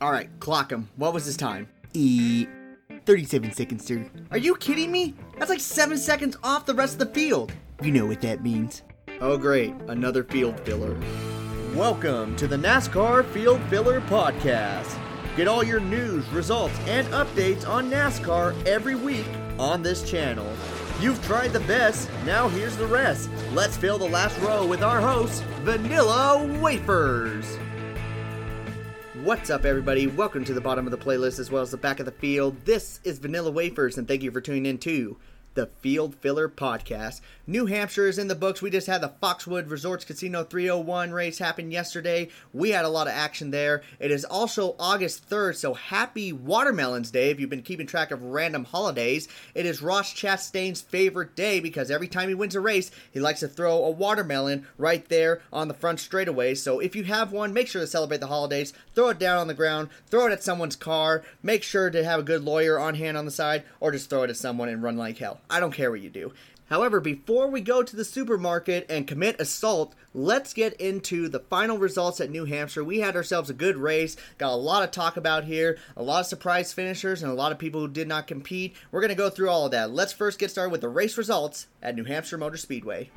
All right, clock him. What was his time? E. 37 seconds, sir. Are you kidding me? That's like seven seconds off the rest of the field. You know what that means. Oh, great. Another field filler. Welcome to the NASCAR Field Filler Podcast. Get all your news, results, and updates on NASCAR every week on this channel. You've tried the best, now here's the rest. Let's fill the last row with our host, Vanilla Wafers. What's up, everybody? Welcome to the bottom of the playlist as well as the back of the field. This is Vanilla Wafers, and thank you for tuning in to the Field Filler Podcast. New Hampshire is in the books. We just had the Foxwood Resorts Casino 301 race happen yesterday. We had a lot of action there. It is also August 3rd, so happy Watermelons Day if you've been keeping track of random holidays. It is Ross Chastain's favorite day because every time he wins a race, he likes to throw a watermelon right there on the front straightaway. So if you have one, make sure to celebrate the holidays. Throw it down on the ground, throw it at someone's car. Make sure to have a good lawyer on hand on the side, or just throw it at someone and run like hell. I don't care what you do. However, before we go to the supermarket and commit assault, let's get into the final results at New Hampshire. We had ourselves a good race, got a lot of talk about here, a lot of surprise finishers, and a lot of people who did not compete. We're going to go through all of that. Let's first get started with the race results at New Hampshire Motor Speedway.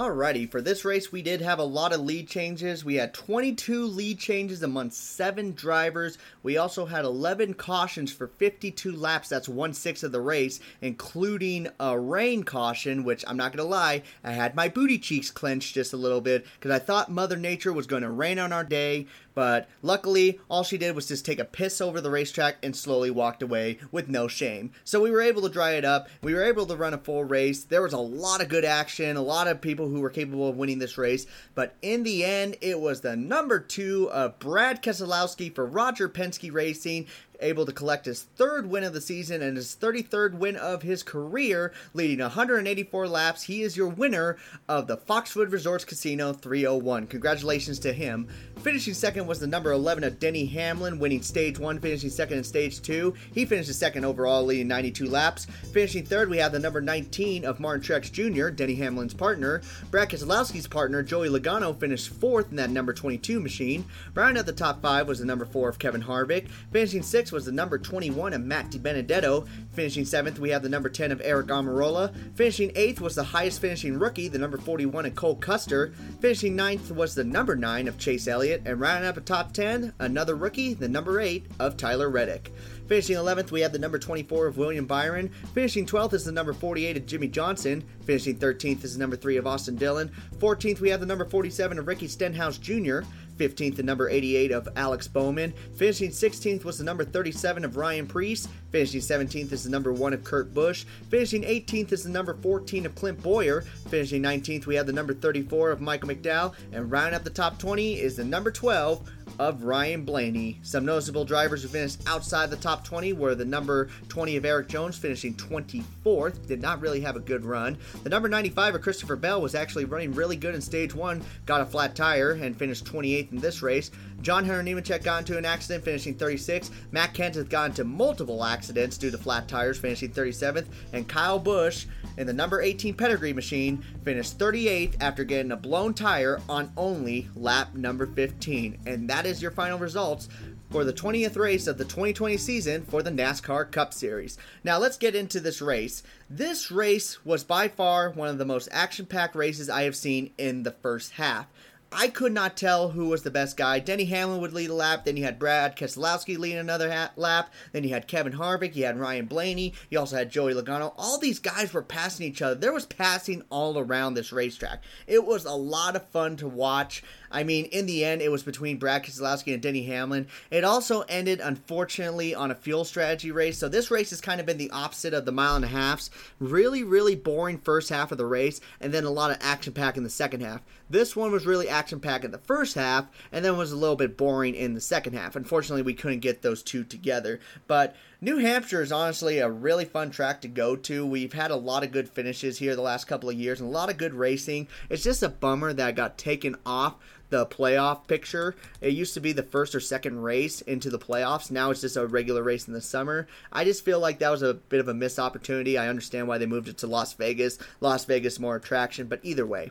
Alrighty, for this race, we did have a lot of lead changes. We had 22 lead changes among seven drivers. We also had 11 cautions for 52 laps. That's one sixth of the race, including a rain caution, which I'm not gonna lie, I had my booty cheeks clenched just a little bit because I thought Mother Nature was going to rain on our day. But luckily, all she did was just take a piss over the racetrack and slowly walked away with no shame. So we were able to dry it up. We were able to run a full race. There was a lot of good action, a lot of people who were capable of winning this race. But in the end, it was the number two of Brad Keselowski for Roger Penske Racing able to collect his third win of the season and his 33rd win of his career, leading 184 laps. He is your winner of the Foxwood Resorts Casino 301. Congratulations to him. Finishing second was the number 11 of Denny Hamlin, winning stage one, finishing second in stage two. He finished second overall, leading 92 laps. Finishing third, we have the number 19 of Martin Truex Jr., Denny Hamlin's partner. Brad Keselowski's partner, Joey Logano, finished fourth in that number 22 machine. Rounding at the top five was the number four of Kevin Harvick. Finishing sixth was the number 21 of Matt DiBenedetto. Finishing seventh, we have the number 10 of Aric Almirola. Finishing eighth was the highest finishing rookie, the number 41 of Cole Custer. Finishing ninth was the number 9 of Chase Elliott. And rounding up the top 10, another rookie, the number 8 of Tyler Reddick. Finishing 11th, we have the number 24 of William Byron. Finishing 12th is the number 48 of Jimmie Johnson. Finishing 13th is the number 3 of Austin Dillon. 14th, we have the number 47 of Ricky Stenhouse Jr. 15th, the number 88 of Alex Bowman. Finishing 16th was the number 37 of Ryan Preece. Finishing 17th is the number 1 of Kurt Busch. Finishing 18th is the number 14 of Clint Bowyer. Finishing 19th, we have the number 34 of Michael McDowell. And rounding up the top 20 is the number 12 of Ryan Blaney. Some noticeable drivers who finished outside the top 20 were the number 20 of Erik Jones, finishing 24th. Did not really have a good run. The number 95 of Christopher Bell was actually running really good in stage one, got a flat tire, and finished 28th in this race. John Hunter Nemechek got into an accident, finishing 36th. Matt Kenseth got into multiple accidents due to flat tires, finishing 37th. And Kyle Busch in the number 18 pedigree machine finished 38th after getting a blown tire on only lap number 15. And that is your final results for the 20th race of the 2020 season for the NASCAR Cup Series. Now let's get into this race. This race was by far one of the most action packed races I have seen in the first half. I could not tell who was the best guy. Denny Hamlin would lead a lap, then you had Brad Keselowski leading another lap, then you had Kevin Harvick, you had Ryan Blaney, you also had Joey Logano. All these guys were passing each other. There was passing all around this racetrack. It was a lot of fun to watch. I mean, in the end, it was between Brad Keselowski and Denny Hamlin. It also ended, unfortunately, on a fuel strategy race. So this race has kind of been the opposite of the mile and a halfs. Really, really boring first half of the race, and then a lot of action pack in the second half. This one was really action packed in the first half, and then was a little bit boring in the second half. Unfortunately, we couldn't get those two together. But New Hampshire is honestly a really fun track to go to. We've had a lot of good finishes here the last couple of years and a lot of good racing. It's just a bummer that got taken off the playoff picture. It used to be the first or second race into the playoffs. Now it's just a regular race in the summer. I just feel like that was a bit of a missed opportunity. I understand why they moved it to Las Vegas. Las Vegas more attraction, but either way.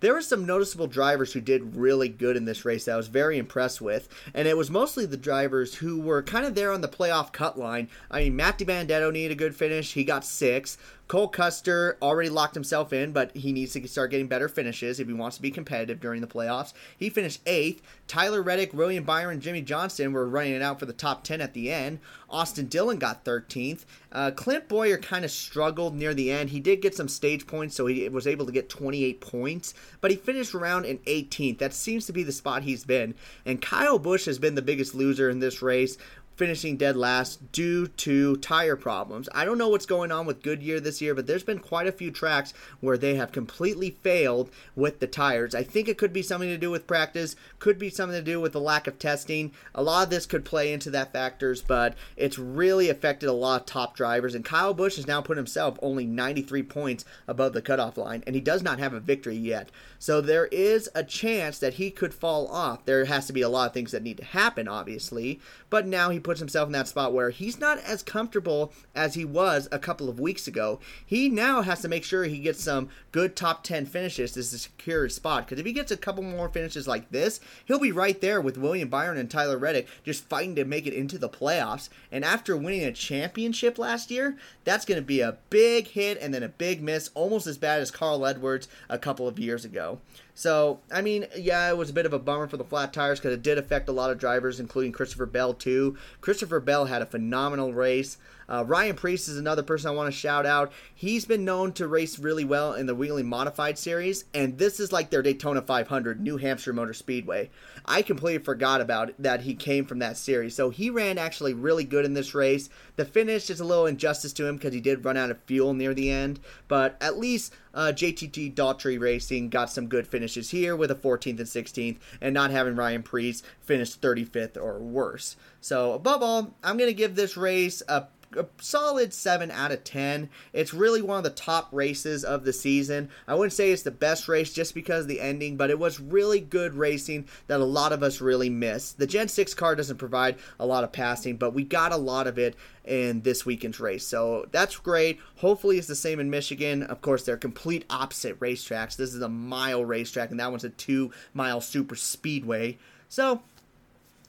There were some noticeable drivers who did really good in this race that I was very impressed with, and it was mostly the drivers who were kind of there on the playoff cut line. I mean, Matt DiBenedetto needed a good finish. He got six. Cole Custer already locked himself in, but he needs to start getting better finishes if he wants to be competitive during the playoffs. He finished eighth. Tyler Reddick, William Byron, Jimmie Johnson were running it out for the top 10 at the end. Austin Dillon got 13th. Uh, Clint Bowyer kind of struggled near the end. He did get some stage points, so he was able to get 28 points, but he finished around in 18th. That seems to be the spot he's been. And Kyle Busch has been the biggest loser in this race finishing dead last due to tire problems. I don't know what's going on with Goodyear this year, but there's been quite a few tracks where they have completely failed with the tires. I think it could be something to do with practice, could be something to do with the lack of testing. A lot of this could play into that factors, but it's really affected a lot of top drivers. And Kyle Busch has now put himself only 93 points above the cutoff line, and he does not have a victory yet. So there is a chance that he could fall off. There has to be a lot of things that need to happen, obviously, but now he puts himself in that spot where he's not as comfortable as he was a couple of weeks ago. He now has to make sure he gets some good top 10 finishes to secure his spot. Because if he gets a couple more finishes like this, he'll be right there with William Byron and Tyler Reddick just fighting to make it into the playoffs. And after winning a championship last year, that's going to be a big hit and then a big miss, almost as bad as Carl Edwards a couple of years ago. So, I mean, yeah, it was a bit of a bummer for the flat tires because it did affect a lot of drivers, including Christopher Bell, too. Christopher Bell had a phenomenal race. Uh, Ryan Preece is another person I want to shout out. He's been known to race really well in the Whelen Modified Series, and this is like their Daytona 500, New Hampshire Motor Speedway. I completely forgot about that he came from that series. So he ran actually really good in this race. The finish is a little injustice to him because he did run out of fuel near the end, but at least uh, JTG Daugherty Racing got some good finishes here with a 14th and 16th, and not having Ryan Preece finish 35th or worse. So above all, I'm going to give this race a a solid 7 out of 10. It's really one of the top races of the season. I wouldn't say it's the best race just because of the ending, but it was really good racing that a lot of us really missed. The Gen 6 car doesn't provide a lot of passing, but we got a lot of it in this weekend's race. So that's great. Hopefully it's the same in Michigan. Of course, they're complete opposite racetracks. This is a mile racetrack, and that one's a two mile super speedway. So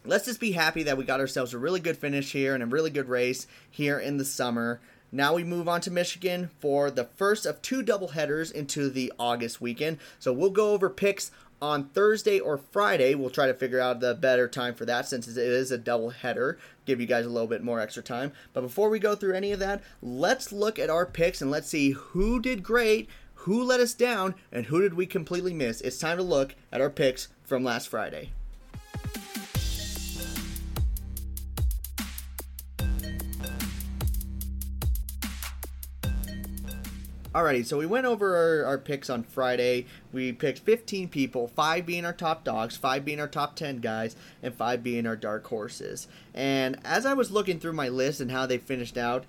let's just be happy that we got ourselves a really good finish here and a really good race here in the summer. Now we move on to Michigan for the first of two double headers into the August weekend. So we'll go over picks on Thursday or Friday. We'll try to figure out the better time for that since it is a double header. Give you guys a little bit more extra time. But before we go through any of that, let's look at our picks and let's see who did great, who let us down, and who did we completely miss. It's time to look at our picks from last Friday. Alrighty, so we went over our, our, picks on Friday. We picked 15 people, five being our top dogs, five being our top 10 guys, and five being our dark horses. And as I was looking through my list and how they finished out,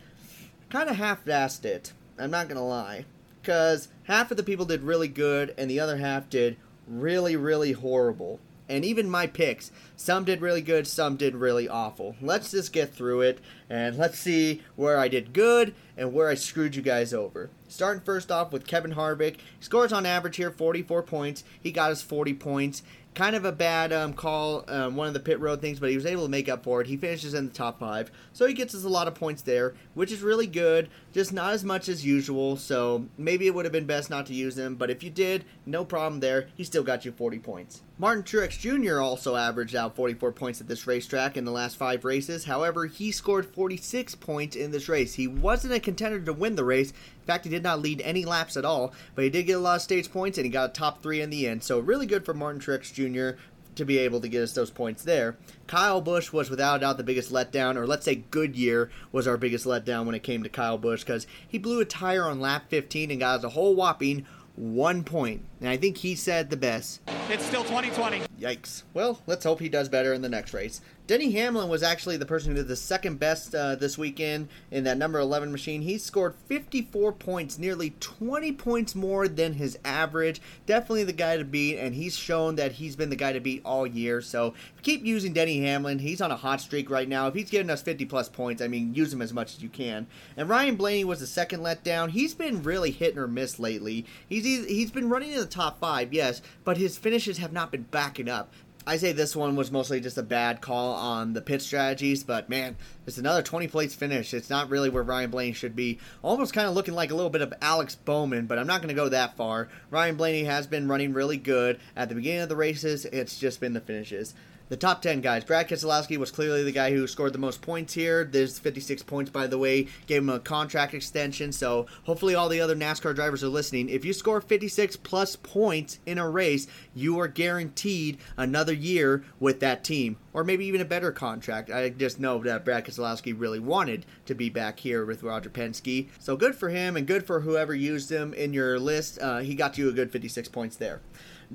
kind of half-assed it. I'm not gonna lie, because half of the people did really good, and the other half did really, really horrible. And even my picks, some did really good, some did really awful. Let's just get through it and let's see where I did good and where I screwed you guys over. Starting first off with Kevin Harvick. He scores on average here 44 points. He got his 40 points. Kind of a bad um, call, um, one of the pit road things, but he was able to make up for it. He finishes in the top five, so he gets us a lot of points there, which is really good. Just not as much as usual, so maybe it would have been best not to use him, but if you did, no problem there. He still got you 40 points. Martin Truex Jr. also averaged out 44 points at this racetrack in the last five races. However, he scored 46 points in this race. He wasn't a contender to win the race. In fact, he did not lead any laps at all, but he did get a lot of stage points and he got a top three in the end. So, really good for Martin Truex Jr. to be able to get us those points there. Kyle Busch was without a doubt the biggest letdown, or let's say Goodyear was our biggest letdown when it came to Kyle Busch because he blew a tire on lap 15 and got us a whole whopping one point. And I think he said the best. It's still 2020. Yikes. Well, let's hope he does better in the next race. Denny Hamlin was actually the person who did the second best uh, this weekend in that number 11 machine. He scored 54 points, nearly 20 points more than his average. Definitely the guy to beat, and he's shown that he's been the guy to beat all year. So keep using Denny Hamlin. He's on a hot streak right now. If he's getting us 50 plus points, I mean, use him as much as you can. And Ryan Blaney was the second letdown. He's been really hit or miss lately. He's he's been running in the top five, yes, but his finishes have not been backing up. I say this one was mostly just a bad call on the pit strategies, but man, it's another 20 plates finish. It's not really where Ryan Blaney should be. Almost kind of looking like a little bit of Alex Bowman, but I'm not going to go that far. Ryan Blaney has been running really good at the beginning of the races. It's just been the finishes the top 10 guys. Brad Keselowski was clearly the guy who scored the most points here. There's 56 points, by the way. Gave him a contract extension, so hopefully all the other NASCAR drivers are listening. If you score 56 plus points in a race, you are guaranteed another year with that team, or maybe even a better contract. I just know that Brad Keselowski really wanted to be back here with Roger Penske. So good for him and good for whoever used him in your list. Uh, he got you a good 56 points there.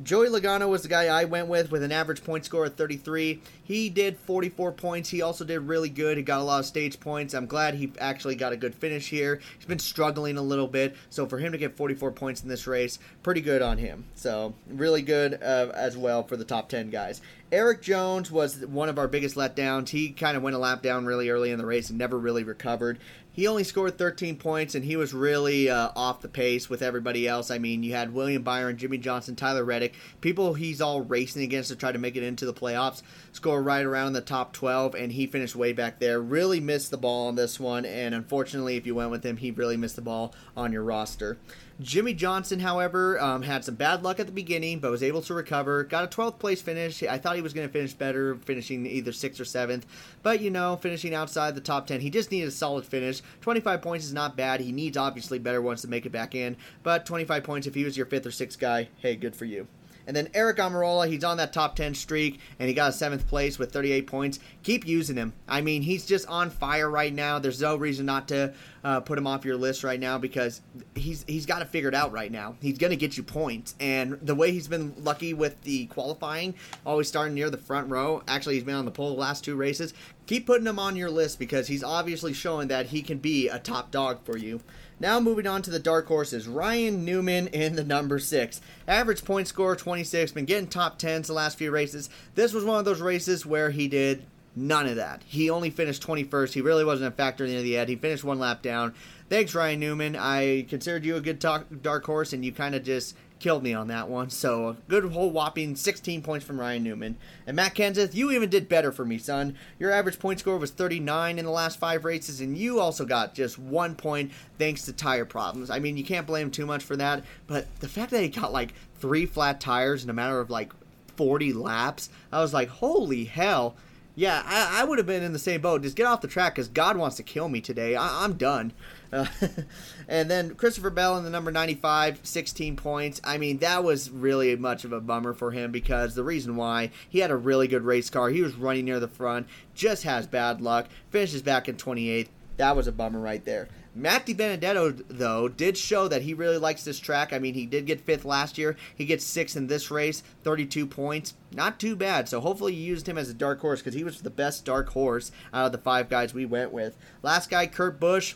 Joey Logano was the guy I went with with an average point score of 33. He did 44 points. He also did really good. He got a lot of stage points. I'm glad he actually got a good finish here. He's been struggling a little bit, so for him to get 44 points in this race, pretty good on him. So really good uh, as well for the top 10 guys. Erik Jones was one of our biggest letdowns. He kind of went a lap down really early in the race and never really recovered. He only scored 13 points, and he was really uh, off the pace with everybody else. I mean, you had William Byron, Jimmie Johnson, Tyler Reddick, people he's all racing against to try to make it into the playoffs, score right around the top 12, and he finished way back there. Really missed the ball on this one, and unfortunately, if you went with him, he really missed the ball on your roster. Jimmie Johnson, however, um, had some bad luck at the beginning, but was able to recover. Got a 12th place finish. I thought he was going to finish better, finishing either 6th or 7th. But, you know, finishing outside the top 10. He just needed a solid finish. 25 points is not bad. He needs, obviously, better ones to make it back in. But 25 points, if he was your 5th or 6th guy, hey, good for you. And then Aric Almirola, he's on that top 10 streak, and he got a seventh place with 38 points. Keep using him. I mean, he's just on fire right now. There's no reason not to uh, put him off your list right now because he's he's got it figured out right now. He's going to get you points, and the way he's been lucky with the qualifying, always starting near the front row. Actually, he's been on the pole the last two races. Keep putting him on your list because he's obviously showing that he can be a top dog for you. Now moving on to the dark horses, Ryan Newman in the number six. Average point score 26, been getting top 10s the last few races. This was one of those races where he did none of that. He only finished 21st. He really wasn't a factor in the end. He finished one lap down. Thanks, Ryan Newman. I considered you a good talk, dark horse, and you kind of just killed me on that one. So a good whole whopping 16 points from Ryan Newman. And Matt Kenseth, you even did better for me, son. Your average point score was 39 in the last five races, and you also got just one point thanks to tire problems. I mean, you can't blame him too much for that, but the fact that he got like three flat tires in a matter of like 40 laps, I was like, holy hell. Yeah, I, I would have been in the same boat. Just get off the track because God wants to kill me today. I, I'm done. And then Christopher Bell in the number 95, 16 points. I mean, that was really much of a bummer for him because the reason why he had a really good race car. He was running near the front, just has bad luck, finishes back in 28th. That was a bummer right there. Matt DiBenedetto, though, did show that he really likes this track. I mean, he did get fifth last year. He gets sixth in this race, 32 points. Not too bad. So hopefully you used him as a dark horse because he was the best dark horse out of the five guys we went with. Last guy, Kurt Busch.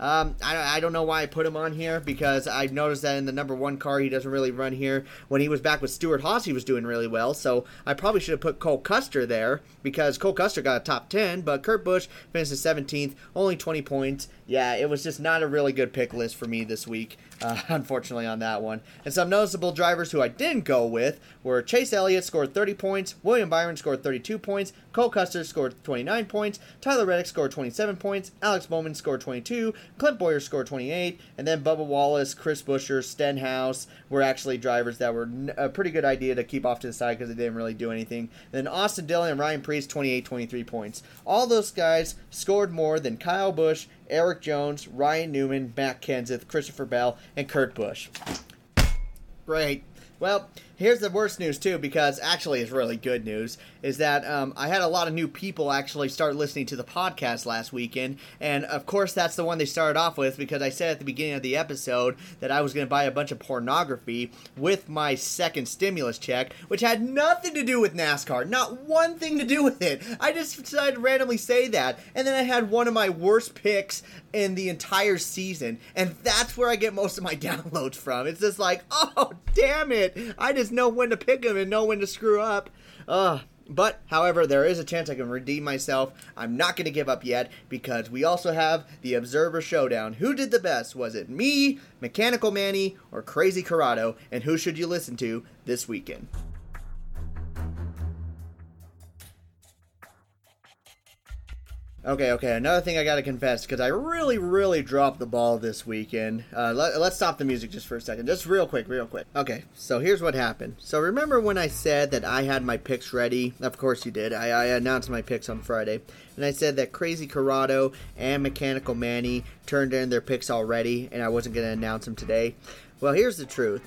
Um, I, I don't know why I put him on here because I noticed that in the number one car he doesn't really run here. When he was back with Stewart-Haas, he was doing really well. So I probably should have put Cole Custer there because Cole Custer got a top 10, but Kurt Busch finished 17th, only 20 points. Yeah, it was just not a really good pick list for me this week uh, unfortunately, on that one. And some noticeable drivers who I didn't go with were Chase Elliott scored 30 points, William Byron scored 32 points, Cole Custer scored 29 points, Tyler Reddick scored 27 points, Alex Bowman scored 22, Clint Bowyer scored 28, and then Bubba Wallace, Chris Buescher, Stenhouse were actually drivers that were a pretty good idea to keep off to the side because they didn't really do anything. And then Austin Dillon and Ryan Preece, 28, 23 points. All those guys scored more than Kyle Busch Erik Jones, Ryan Newman, Matt Kenseth, Christopher Bell, and Kurt Busch. Great. Well, Here's the worst news too, because actually it's really good news. Is that um, I had a lot of new people actually start listening to the podcast last weekend, and of course that's the one they started off with because I said at the beginning of the episode that I was going to buy a bunch of pornography with my second stimulus check, which had nothing to do with NASCAR, not one thing to do with it. I just decided to randomly say that, and then I had one of my worst picks in the entire season, and that's where I get most of my downloads from. It's just like, oh damn it, I just know when to pick them and know when to screw up. Uh, but, however, there is a chance I can redeem myself. I'm not going to give up yet because we also have the Observer Showdown. Who did the best? Was it me, Mechanical Manny, or Crazy Corrado? And who should you listen to this weekend? Okay, okay. Another thing I gotta confess because I really, really dropped the ball this weekend. Uh, let, us stop the music just for a second, just real quick, real quick. Okay, so here's what happened. So remember when I said that I had my picks ready? Of course you did. I, I announced my picks on Friday, and I said that Crazy Corrado and Mechanical Manny turned in their picks already, and I wasn't gonna announce them today. Well, here's the truth.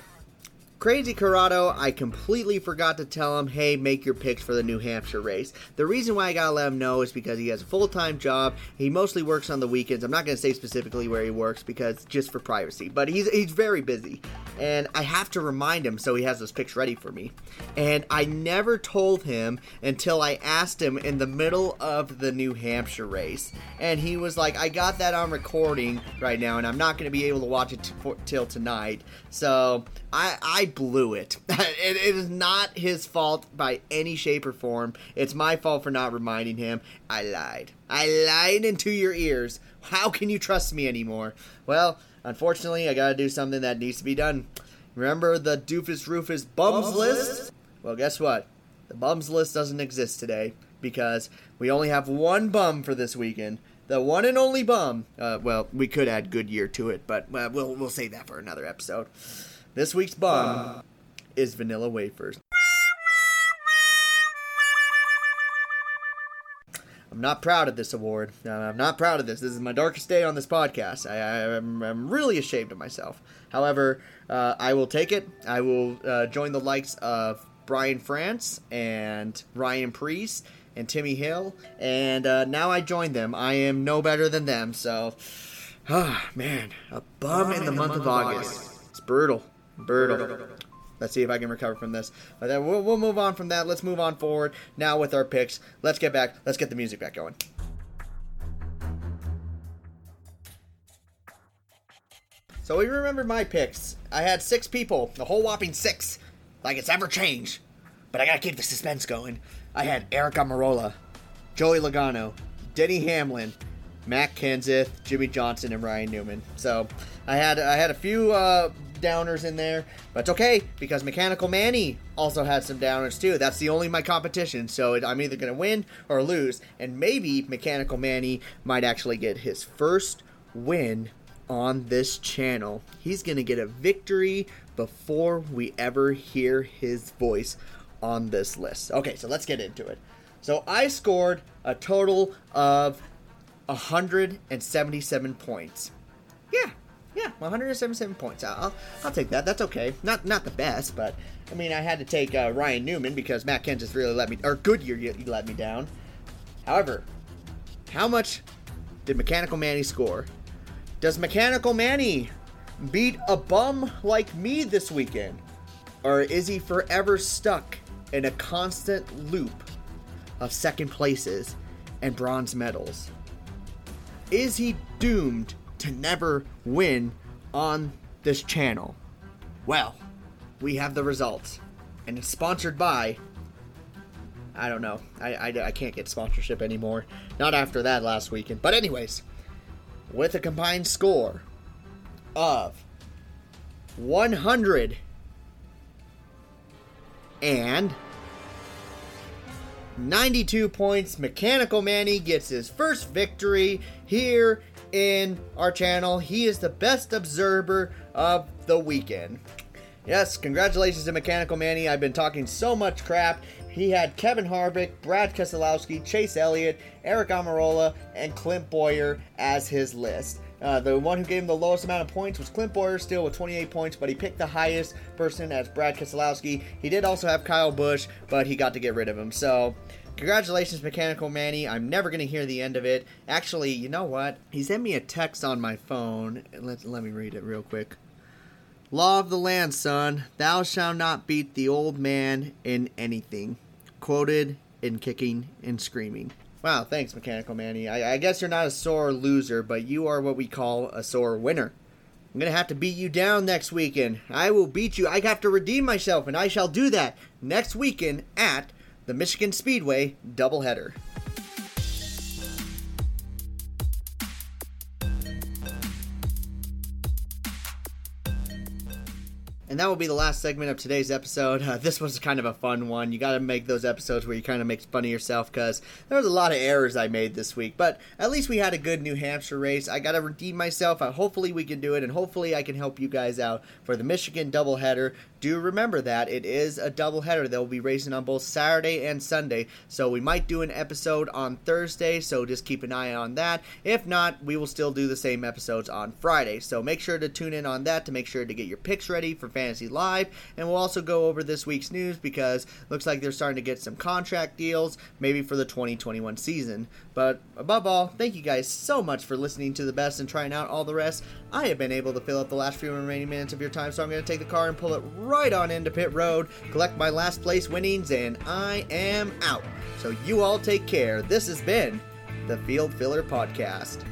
Crazy Corrado, I completely forgot to tell him, hey, make your picks for the New Hampshire race. The reason why I gotta let him know is because he has a full time job. He mostly works on the weekends. I'm not gonna say specifically where he works because just for privacy, but he's he's very busy, and I have to remind him so he has those picks ready for me. And I never told him until I asked him in the middle of the New Hampshire race, and he was like, I got that on recording right now, and I'm not gonna be able to watch it t- for, till tonight. So I I blew it. it. It is not his fault by any shape or form. It's my fault for not reminding him. I lied. I lied into your ears. How can you trust me anymore? Well, unfortunately, I gotta do something that needs to be done. Remember the Doofus Rufus bums, bums list? list? Well, guess what? The bums list doesn't exist today because we only have one bum for this weekend. The one and only bum. Uh, well, we could add Goodyear to it, but uh, we'll we'll save that for another episode. This week's bum is vanilla wafers. I'm not proud of this award. I'm not proud of this. This is my darkest day on this podcast. I, am I'm really ashamed of myself. However, uh, I will take it. I will uh, join the likes of Brian France and Ryan Preece and Timmy Hill. And uh, now I join them. I am no better than them. So, ah, man, a bum in the, in month, the month, of August. August. It's brutal. Brutal. Let's see if I can recover from this. But then we'll, we'll move on from that. Let's move on forward now with our picks. Let's get back. Let's get the music back going. So we remember my picks. I had six people, a whole whopping six, like it's ever changed. But I gotta keep the suspense going. I had Aric Almirola, Joey Logano, Denny Hamlin, Matt Kenseth, Jimmie Johnson, and Ryan Newman. So I had I had a few uh, downers in there, but it's okay because Mechanical Manny also had some downers too. That's the only my competition, so I'm either going to win or lose, and maybe Mechanical Manny might actually get his first win on this channel. He's going to get a victory before we ever hear his voice on this list. Okay, so let's get into it. So I scored a total of 177 points. Yeah, yeah, 177 points. I'll, I'll take that. That's okay. Not not the best, but I mean, I had to take uh, Ryan Newman because Matt just really let me, or Goodyear let me down. However, how much did Mechanical Manny score? Does Mechanical Manny beat a bum like me this weekend? Or is he forever stuck in a constant loop of second places and bronze medals? Is he doomed to never win on this channel? Well, we have the results. And it's sponsored by. I don't know. I, I, I can't get sponsorship anymore. Not after that last weekend. But, anyways, with a combined score of 100 and 92 points. Mechanical Manny gets his first victory here in our channel. He is the best observer of the weekend. Yes, congratulations to Mechanical Manny. I've been talking so much crap. He had Kevin Harvick, Brad Keselowski, Chase Elliott, Aric Almirola, and Clint Bowyer as his list. Uh, the one who gave him the lowest amount of points was Clint Bowyer, still with 28 points, but he picked the highest person as Brad Keselowski. He did also have Kyle Busch, but he got to get rid of him. So, congratulations, Mechanical Manny. I'm never going to hear the end of it. Actually, you know what? He sent me a text on my phone. Let, let me read it real quick. Law of the land, son. Thou shalt not beat the old man in anything. Quoted in kicking and screaming. Wow, thanks, Mechanical Manny. I, I guess you're not a sore loser, but you are what we call a sore winner. I'm gonna have to beat you down next weekend. I will beat you. I have to redeem myself, and I shall do that next weekend at the Michigan Speedway doubleheader. And that will be the last segment of today's episode. Uh, this was kind of a fun one. You got to make those episodes where you kind of make fun of yourself because there was a lot of errors I made this week. But at least we had a good New Hampshire race. I got to redeem myself. Uh, hopefully we can do it, and hopefully I can help you guys out for the Michigan doubleheader. Do remember that it is a doubleheader. They'll be racing on both Saturday and Sunday, so we might do an episode on Thursday. So just keep an eye on that. If not, we will still do the same episodes on Friday. So make sure to tune in on that to make sure to get your picks ready for. Fantasy Live, and we'll also go over this week's news because looks like they're starting to get some contract deals, maybe for the 2021 season. But above all, thank you guys so much for listening to the best and trying out all the rest. I have been able to fill up the last few remaining minutes of your time, so I'm going to take the car and pull it right on into pit road, collect my last place winnings, and I am out. So you all take care. This has been the Field Filler Podcast.